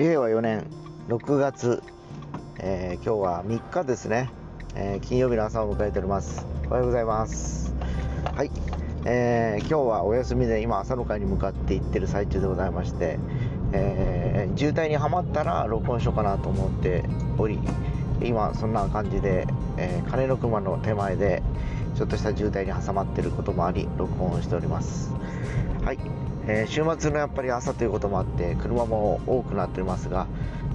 令和4年6月、えー、今日は3日ですね、えー、金曜日の朝を迎えております。おはようございます。はい、えー、今日はお休みで今朝の会に向かって行ってる最中でございまして、えー、渋滞にはまったら録音しようかなと思っており今そんな感じで、えー、金の熊の手前でちょっとした渋滞に挟まってることもあり録音しております。はい、えー、週末のやっぱり朝ということもあって車も多くなっておりますが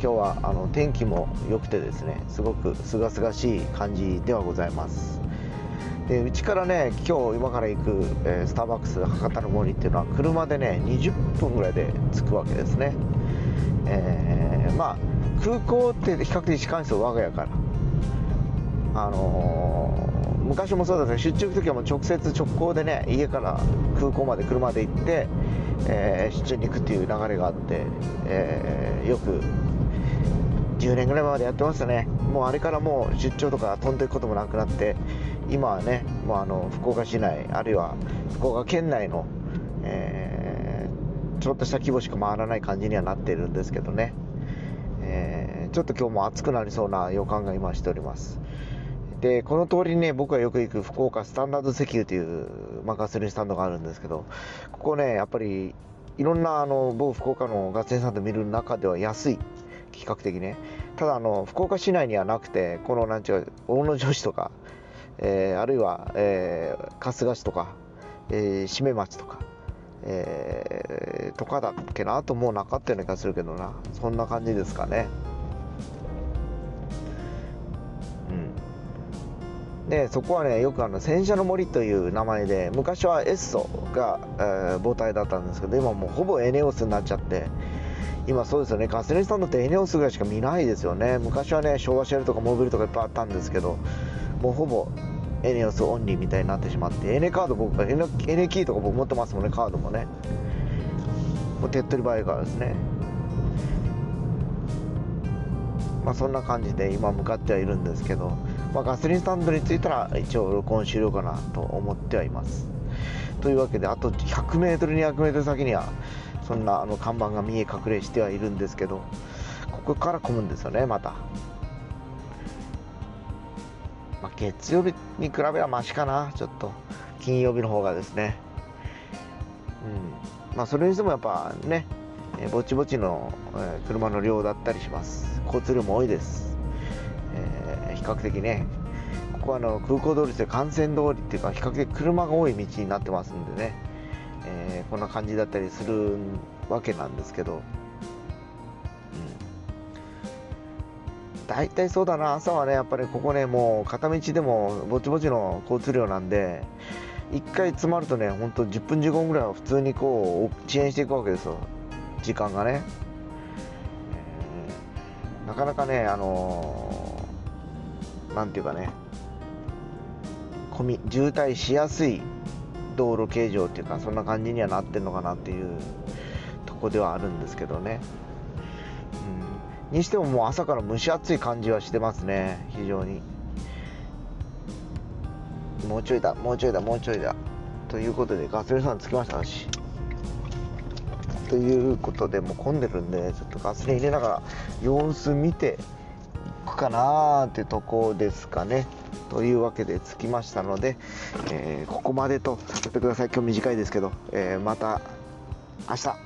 今日はあの天気も良くてですねすごく清々しい感じではございます。でうちからね今日今から行く、えー、スターバックス博多の森っていうのは車でね20分ぐらいで着くわけですね、えー、まあ空港って比較的近いんですよ我が家から。あの、昔もそうですね出張行く時はもう直接直行でね家から空港まで車で行って、えー、出張に行くっていう流れがあって、えー、よく10年ぐらいまでやってましたね。もうあれからもう出張とか飛んでいくこともなくなって今はねもうあの福岡市内あるいは福岡県内の、えー、ちょっとした規模しか回らない感じにはなっているんですけどね、えー、ちょっと今日も暑くなりそうな予感が今しております。でこの通りにね僕がよく行く福岡スタンダード石油という、まあ、ガソリンスタンドがあるんですけどここねやっぱりいろんなあの某福岡のガソリンスタンド見る中では安い比較的ね。ただあの福岡市内にはなくてこのなんちゅうか大野城市とか、えー、あるいは、えー、春日市とか、えー、締め町とか、えー、とかだっけなともうなかったような気がするけどな。そんな感じですかね。でそこはねよくあの戦車の森という名前で昔はエッソが、えー、母体だったんですけど今もうほぼエネオスになっちゃって今そうですよね。ガソリンスタンドってエネオスぐらいしか見ないですよね。昔はね昭和シェルとかモービルとかいっぱいあったんですけどもうほぼエネオスオンリーみたいになってしまってエネカード僕エネエネキーとか僕持ってますもんねカードもね。もう手っ取り早いからですね。まあそんな感じで今向かってはいるんですけどまあ、ガソリンスタンドに着いたら一応録音終了かなと思ってはいます。というわけであと 100m200m 先にはそんなあの看板が見え隠れしてはいるんですけどここから混むんですよねまた、まあ、月曜日に比べはマシかなちょっと。金曜日の方がですね。うん。まあそれにしてもやっぱねぼちぼちの車の量だったりします。交通量も多いです。較的ねここはあの空港通りで幹線通りっていうか比較的車が多い道になってますんでね、えー、こんな感じだったりするわけなんですけど、うん、大体そうだな。朝はねやっぱりここねもう片道でもぼちぼちの交通量なんで1回詰まるとねほんと10分15分ぐらいは普通にこう遅延していくわけですよ。時間がね、えー、なかなかねあのー何ていうかね。混み渋滞しやすい道路形状っていうかそんな感じにはなってるのかなっていうとこではあるんですけどね、うん、にしてももう朝から蒸し暑い感じはしてますね。非常に。もうちょいだもうちょいだもうちょいだ。ということでガソリンスタンド着きましたし。ということでもう混んでるんでちょっとガソリン入れながら様子見てくかなーってとこですかね。というわけで着きましたので、えー、ここまでとさせてください。今日短いですけど、えー、また明日